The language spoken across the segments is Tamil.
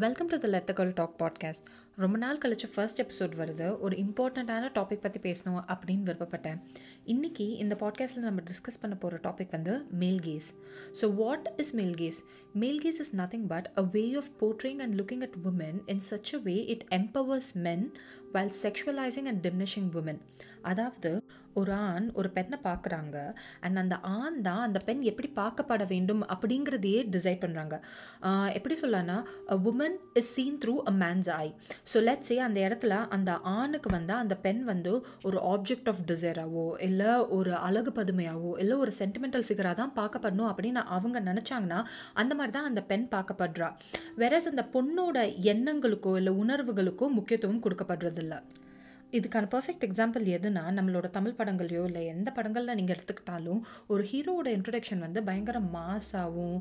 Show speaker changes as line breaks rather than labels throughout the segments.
Welcome to the let the girl talk podcast ரொம்ப நாள் கழிச்சு ஃபர்ஸ்ட் எபிசோட் வருது. ஒரு இம்பார்ட்டண்ட்டான டாபிக் பற்றி பேசணும் அப்படின்னு விருப்பப்பட்டேன். இன்றைக்கி இந்த பாட்காஸ்ட்டில் நம்ம டிஸ்கஸ் பண்ண போகிற டாபிக் வந்து male gaze so what is male gaze male gaze is nothing but a way of portraying and looking at women in such a way it empowers men well sexualizing and diminishing women அதாவது ஒரு ஆண் ஒரு பெண்ணை பார்க்குறாங்க அண்ட் அந்த ஆண் தான் அந்த பெண் எப்படி பார்க்கப்பட வேண்டும் அப்படிங்கிறதையே டிசைட் பண்ணுறாங்க எப்படி சொல்லலாம்னா a woman is seen through a man's eye so let's அந்த இடத்துல அந்த ஆணுக்கு வந்து அந்த பெண் வந்து ஒரு ஆப்ஜெக்ட் ஆஃப் டிசைராகவோ இல்லை ஒரு அழகு பதுமையாகவோ இல்லை ஒரு சென்டிமெண்டல் ஃபிகராக தான் பார்க்கப்படணும் அப்படின்னு அவங்க நினச்சாங்கன்னா அந்த மாதிரி தான் அந்த பெண் பார்க்கப்படுறா. வேறஸ் அந்த பொண்ணோட எண்ணங்களுக்கோ இல்லை உணர்வுகளுக்கோ முக்கியத்துவம் கொடுக்கப்படுறது del. இதுக்கான பர்ஃபெக்ட் எக்ஸாம்பிள் எதுனா நம்மளோட தமிழ் படங்களையோ இல்லை எந்த படங்களில் நீங்கள் எடுத்துக்கிட்டாலும் ஒரு ஹீரோவோட இன்ட்ரடக்ஷன் வந்து பயங்கர மாஸாகவும்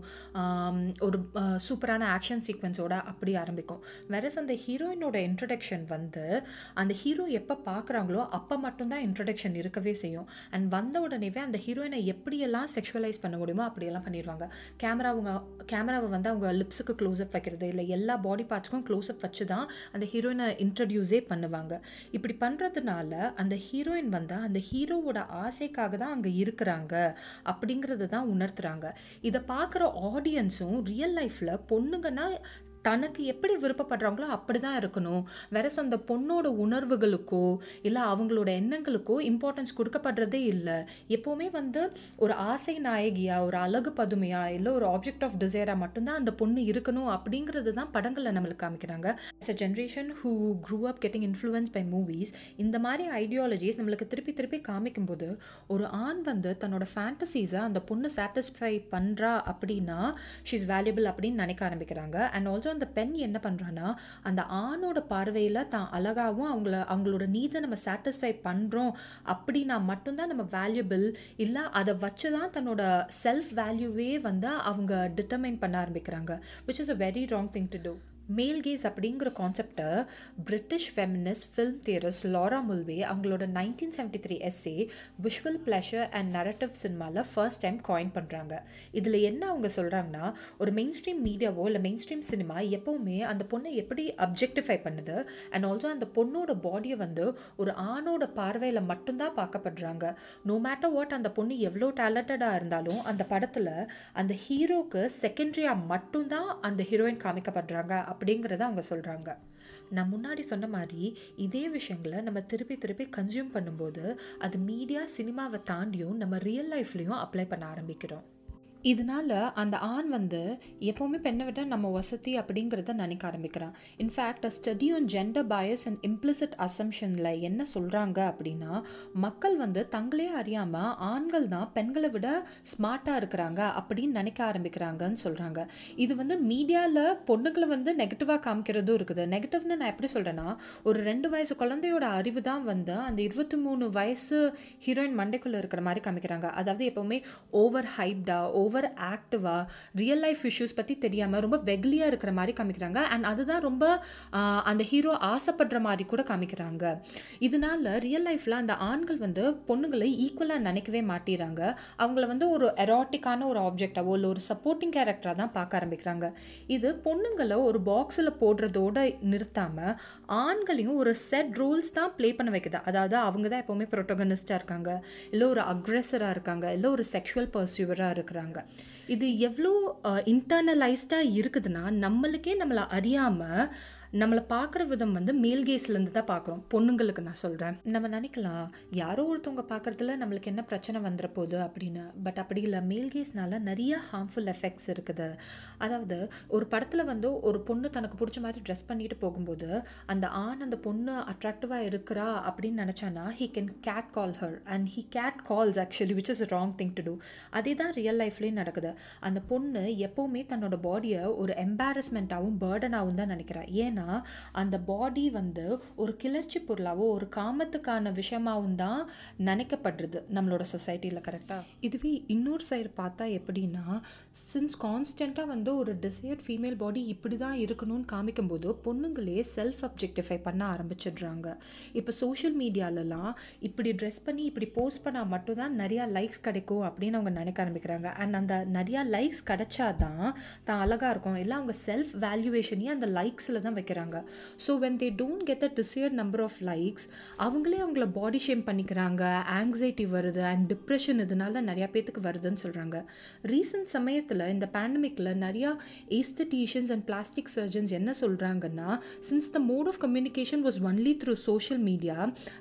ஒரு சூப்பரான ஆக்ஷன் சீக்வன்ஸோட அப்படி ஆரம்பிக்கும். வேறஸ் அந்த ஹீரோயினோட இன்ட்ரடக்ஷன் வந்து அந்த ஹீரோ எப்போ பார்க்குறாங்களோ அப்போ மட்டும்தான் இன்ட்ரடக்ஷன் இருக்கவே செய்யும். அண்ட் வந்த உடனேவே அந்த ஹீரோயினை எப்படியெல்லாம் செக்ஷுவலைஸ் பண்ண முடியுமோ அப்படியெல்லாம் பண்ணிடுவாங்க. கேமரா அவங்க கேமராவை வந்து அவங்க லிப்ஸுக்கு க்ளோஸ்அப் வைக்கிறது இல்லை எல்லா பாடி பார்ட்ஸ்க்கும் க்ளோஸ்அப் வச்சு தான் அந்த ஹீரோயினை இன்ட்ரடியூஸே பண்ணுவாங்க. இப்படி பண்ணுறதுனால அந்த ஹீரோயின் வந்து அந்த ஹீரோவோட ஆசைக்காக தான் அங்கே இருக்கிறாங்க அப்படிங்கிறத தான் உணர்த்துறாங்க. இதை பார்க்குற ஆடியன்ஸும் ரியல் லைஃப்பில் பொண்ணுங்கன்னா தனக்கு எப்படி விருப்பப்படுறாங்களோ அப்படி தான் இருக்கணும். வேற அந்த பொண்ணோட உணர்வுகளுக்கோ இல்லை அவங்களோட எண்ணங்களுக்கோ இம்பார்ட்டன்ஸ் கொடுக்கப்படுறதே இல்லை. எப்போவுமே வந்து ஒரு ஆசை நாயகியா ஒரு அழகு பதுமையா இல்லை ஒரு ஆப்ஜெக்ட் ஆஃப் டிசைராக மட்டும்தான் அந்த பொண்ணு இருக்கணும் அப்படிங்கிறது தான் படங்களில் நம்மளுக்கு காமிக்கிறாங்க. As a generation who grew up getting influence by movies இந்த மாதிரி ஐடியாலஜிஸ் நம்மளுக்கு திருப்பி திருப்பி காமிக்கும்போது ஒரு ஆண் வந்து தன்னோட ஃபேண்டசிஸை அந்த பொண்ணு சாட்டிஸ்ஃபை பண்ணுறா அப்படின்னா ஷீஸ் வேல்யூபிள் அப்படின்னு நினைக்க ஆரம்பிக்கிறாங்க. அண்ட் ஆல்சோ அந்த பெண் என்ன பண்ணுறான்னா அந்த ஆணோட பார்வையில் தான் அழகாகவும் அவங்கள அவங்களோட நீதை நம்ம சாட்டிஸ்ஃபை பண்ணுறோம் அப்படின்னா மட்டும்தான் நம்ம வேல்யூபிள் இல்லை அதை வச்சு தான் தன்னோட செல்ஃப் வேல்யூவே வந்து அவங்க டிட்டர்மைன் பண்ண ஆரம்பிக்கிறாங்க which is a very wrong thing to do male gaze அப்படிங்கிற கான்செப்டை British feminist film theorist Laura Mulvey அவங்களோட nineteen seventy three essay visual pleasure and narrative சினிமாவில் ஃபர்ஸ்ட் டைம் காயின் பண்ணுறாங்க இதில் என்ன அவங்க சொல்கிறாங்கன்னா ஒரு மெயின் ஸ்ட்ரீம் மீடியாவோ இல்லை மெயின் ஸ்ட்ரீம் சினிமா எப்போவுமே அந்த பொண்ணை எப்படி அப்ஜெக்டிஃபை பண்ணுது? அண்ட் ஆல்சோ அந்த பொண்ணோட பாடியை வந்து ஒரு ஆணோட பார்வையில் மட்டும்தான் பார்க்கப்படுறாங்க. நோ மேட்டர் வாட் அந்த பொண்ணு எவ்வளோ டேலண்டடாக இருந்தாலும் அந்த படத்தில் அந்த ஹீரோக்கு செகண்டரியாக மட்டும்தான் அந்த ஹீரோயின் காமிக்கப்படுறாங்க. அப்படிங்கிறத அவங்க சொல்கிறாங்க நான் முன்னாடி சொன்ன மாதிரி இதே விஷயங்களை நம்ம திருப்பி திருப்பி கன்சியூம் பண்ணும்போது அது மீடியா சினிமாவை தாண்டியும் நம்ம ரியல் லைஃப்லேயும் அப்ளை பண்ண ஆரம்பிக்கிறோம். இதனால் அந்த ஆண் வந்து எப்போவுமே பெண்ணை விட நம்ம வசதி அப்படிங்கிறத நினைக்க ஆரம்பிக்கிறான். In fact a study on gender bias and implicit அசம்ஷனில் என்ன சொல்கிறாங்க அப்படின்னா மக்கள் வந்து தங்களே அறியாமல் ஆண்கள் தான் பெண்களை விட ஸ்மார்ட்டாக இருக்கிறாங்க அப்படின்னு நினைக்க ஆரம்பிக்கிறாங்கன்னு சொல்கிறாங்க இது வந்து மீடியாவில் பொண்ணுங்களை வந்து நெகட்டிவாக காமிக்கிறதும் இருக்குது. நெகட்டிவ்னு நான் எப்படி சொல்கிறேன்னா ஒரு ரெண்டு வயசு குழந்தையோட அறிவு தான் வந்து அந்த இருபத்தி மூணு வயசு ஹீரோயின் மண்டைக்குள்ளே இருக்கிற மாதிரி காமிக்கிறாங்க. அதாவது எப்போவுமே ஓவர் ஹைப்டா ஓவர் ஆக்டிவாக ரியல் லைஃப் இஷ்யூஸ் பற்றி தெரியாமல் ரொம்ப வெகுலியாக இருக்கிற மாதிரி காமிக்கிறாங்க. அண்ட் அதுதான் ரொம்ப அந்த ஹீரோ ஆசைப்படுற மாதிரி கூட காமிக்கிறாங்க. இதனால ரியல் லைஃப்பில் அந்த ஆண்கள் வந்து பொண்ணுங்களை ஈக்குவலாக நினைக்கவே மாட்டிறாங்க. அவங்கள வந்து ஒரு எரோட்டிக்கான ஒரு ஆப்ஜெக்டாவோ இல்லை ஒரு சப்போர்ட்டிங் கேரக்டராக தான் பார்க்க ஆரம்பிக்கிறாங்க. இது பொண்ணுங்களை ஒரு பாக்ஸில் போடுறதோட நிறுத்தாமல் ஆண்களையும் ஒரு செட் ரூல்ஸ் தான் ப்ளே பண்ண வைக்குது. அதாவது அவங்க தான் எப்போவுமே ப்ரொட்டகனிஸ்டாக இருக்காங்க. இல்லை ஒரு அக்ரெசராக இருக்காங்க. இல்லை ஒரு செக்ஷுவல் பர்சியூவராக இருக்கிறாங்க. இது எவ்வளோ இன்டர்னலைஸ்டாக இருக்குதுன்னா நம்மளுக்கே நம்மளை அறியாமல் நம்மளை பார்க்குற விதம் வந்து மேல் கேஸ்லேருந்து தான் பார்க்குறோம். பொண்ணுங்களுக்கு நான் சொல்கிறேன் நம்ம நினைக்கலாம் யாரோ ஒருத்தவங்க பார்க்குறதுல நம்மளுக்கு என்ன பிரச்சனை வந்துட போகுது அப்படின்னு. பட் அப்படி இல்லை மேல் கேஸ்னால நிறைய ஹார்ம்ஃபுல் எஃபெக்ட்ஸ் இருக்குது. அதாவது ஒரு படத்தில் வந்து ஒரு பொண்ணு தனக்கு பிடிச்ச மாதிரி ட்ரெஸ் பண்ணிட்டு போகும்போது அந்த ஆண் அந்த பொண்ணு அட்ராக்டிவாக இருக்கிறா அப்படின்னு நினச்சானா he can catcall her and he catcalls actually which is wrong thing to do அதே தான் ரியல் லைஃப்லேயும் நடக்குது. அந்த பொண்ணு எப்போவுமே தன்னோட பாடியை ஒரு எம்பாரஸ்மெண்ட்டாகவும் பேர்டனாகவும் தான் நினைக்கிறா. ஏன்னா ஏன்னா அந்த பாடி வந்து ஒரு கிளர்ச்சி பொருளாவோ ஒரு காமத்துக்கான விஷயமாவும் தான் நினைக்கப்படுறது நம்மளோட சொசைட்டியில் கரெக்டாக இதுவே இன்னொரு சைடு பார்த்தா எப்படின்னா சின்ஸ் கான்ஸ்டண்ட்டாக வந்து ஒரு டிசையர்ட் ஃபீமேல் பாடி இப்படி தான் இருக்கணும்னு காமிக்கும்போது பொண்ணுங்களே செல்ஃப் அப்ஜெக்டிஃபை பண்ண ஆரம்பிச்சிடுறாங்க. இப்போ சோஷியல் மீடியாலலாம் இப்படி ட்ரெஸ் பண்ணி இப்படி போஸ்ட் பண்ணால் மட்டும்தான் நிறையா லைக்ஸ் கிடைக்கும் அப்படின்னு அவங்க நினைக்க ஆரம்பிக்கிறாங்க. அண்ட் அந்த நிறையா லைக்ஸ் கிடைச்சாதான் தான் அழகாக இருக்கும். இல்லை அவங்க செல்ஃப் வேல்யூவேஷனையும் அந்த லைக்ஸில் தான் வைக்கிறாங்க so when they don't get a desired number of likes அவங்களே அவங்கள பாடி ஷேம் பண்ணிக்கிறாங்க. ஆங்ஸைட்டி வருது அண்ட் டிப்ரெஷன் இதனால நிறையா பேத்துக்கு வருதுன்னு சொல்கிறாங்க ரீசெண்ட் சமயத்தில் இந்த பேண்டமிக்கில் நிறையா ஏஸ்தட்டீஷியன்ஸ் அண்ட் பிளாஸ்டிக் சர்ஜன்ஸ் என்ன சொல்கிறாங்கன்னா since the mode of communication was only through social media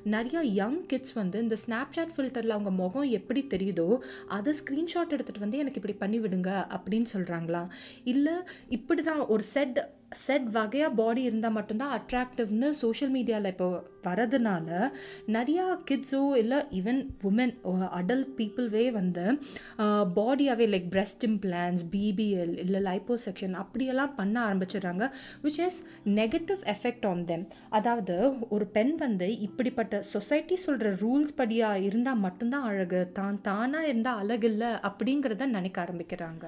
நிறையா யங் கிட்ஸ் வந்து இந்த ஸ்னாப்சாட் ஃபில்டரில் அவங்க முகம் எப்படி தெரியுதோ அதை ஸ்க்ரீன்ஷாட் எடுத்துகிட்டு வந்து எனக்கு இப்படி பண்ணிவிடுங்க அப்படின்னு சொல்கிறாங்களாம் இல்லை இப்படி தான் ஒரு செட் செட் வகையாக பாடி இருந்தால் மட்டும்தான் அட்ராக்டிவ்னு சோஷியல் மீடியாவில் இப்போ வரதுனால நிறையா கிட்ஸோ இல்லை ஈவன் உமன் அடல்ட் பீப்புள்வே வந்து பாடியாகவே லைக் பிரெஸ்ட் இம்ப்ளான்ஸ் பிபிஎல் இல்லை லைப்போ செக்ஷன் அப்படியெல்லாம் பண்ண ஆரம்பிச்சிடுறாங்க which is negative effect on them அதாவது ஒரு பெண் வந்து இப்படிப்பட்ட சொசைட்டி சொல்கிற ரூல்ஸ் படியாக இருந்தால் மட்டும்தான் அழகு தான் தானாக இருந்தால் அழகு இல்லை அப்படிங்கிறத நினைக்க ஆரம்பிக்கிறாங்க.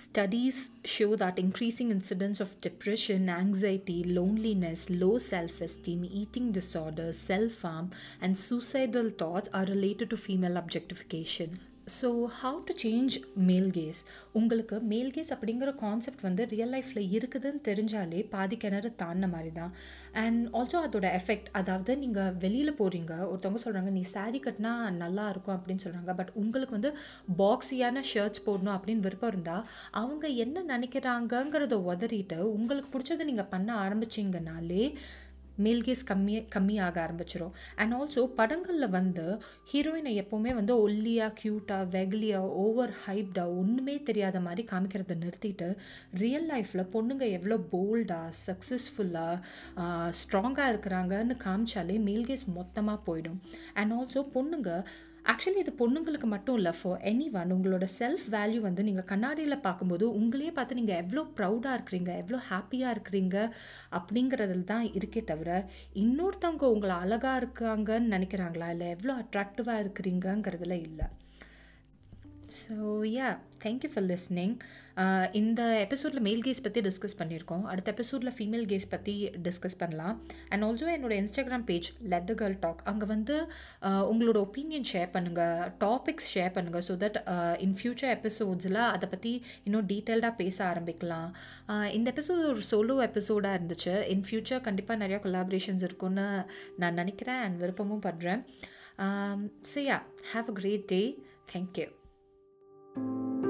Studies show that increasing incidence of depression, anxiety, loneliness, low self esteem, eating disorders, self harm, and suicidal thoughts are related to female objectification. So how to change male gaze உங்களுக்கு மேல் கேஸ் அப்படிங்கிற கான்செப்ட் வந்து ரியல் லைஃப்பில் இருக்குதுன்னு தெரிஞ்சாலே பாதி கிணறு தாண்டின மாதிரி தான். அண்ட் ஆல்சோ அதோட எஃபெக்ட் அதாவது நீங்கள் வெளியில் போகிறீங்க ஒருத்தவங்க சொல்கிறாங்க நீ சாரீ கட்டினா நல்லா இருக்கும் அப்படின்னு சொல்கிறாங்க பட் உங்களுக்கு வந்து பாக்ஸியான ஷர்ட்ஸ் போடணும் அப்படின்னு விருப்பம் இருந்தால் அவங்க என்ன நினைக்கிறாங்கங்கிறத உதறிட்டு உங்களுக்கு பிடிச்சதை நீங்கள் பண்ண ஆரம்பிச்சிங்கனாலே மேல் கேஸ் கம்மியாக கம்மியாக ஆரம்பிச்சிடும் அண்ட் ஆல்சோ படங்களில் வந்து ஹீரோயினை எப்போவுமே வந்து ஒல்லியாக க்யூட்டாக வெகுலியாக ஓவர் ஹைப்டாக ஒன்றுமே தெரியாத மாதிரி காமிக்கிறத நிறுத்திட்டு ரியல் லைஃப்பில் பொண்ணுங்க எவ்வளோ போல்டாக சக்ஸஸ்ஃபுல்லாக ஸ்ட்ராங்காக இருக்கிறாங்கன்னு காமிச்சாலே மேல் கேஸ் மொத்தமாக போயிடும். அண்ட் ஆல்சோ பொண்ணுங்க ஆக்சுவலி இது பொண்ணுங்களுக்கு மட்டும் இல்லை ஃபார் எனி ஒன் உங்களோட செல்ஃப் வேல்யூ வந்து நீங்கள் கண்ணாடியில் பார்க்கும்போது உங்களையே பார்த்து நீங்கள் எவ்வளோ ப்ரௌடாக இருக்கிறீங்க எவ்வளோ ஹாப்பியாக இருக்கிறீங்க அப்படிங்கிறதுல தான் இருக்கே தவிர இன்னொருத்தவங்க உங்களை அழகாக இருக்காங்கன்னு நினைக்கிறாங்களா இல்லை எவ்வளோ அட்ராக்டிவாக இருக்கிறீங்கங்கிறதுல இல்லை. So yeah thank you for listening இந்த எபிசோடில் மேல் கேஸ் பற்றி டிஸ்கஸ் பண்ணியிருக்கோம். அடுத்த எபிசோடில் ஃபீமேல் கேஸ் பற்றி டிஸ்கஸ் பண்ணலாம். அண்ட் ஆல்சோ என்னோட Instagram page let the girl talk அங்கே வந்து uh, உங்களோட ஒப்பீனியன் ஷேர் பண்ணுங்கள் டாபிக்ஸ் ஷேர் பண்ணுங்கள் ஸோ தட் இன் ஃபியூச்சர் எபிசோட்ஸில் அதை பற்றி இன்னும் டீட்டெயில்டாக பேச ஆரம்பிக்கலாம். Uh, இந்த எபிசோட் ஒரு சோலோ எபிசோடாக இருந்துச்சு. இன் ஃபியூச்சர் கண்டிப்பாக நிறையா கொலாபரேஷன்ஸ் இருக்குன்னு நான் நினைக்கிறேன் அண்ட் விருப்பமும் பண்ணுறேன் so yeah have a great day thank you Thank you.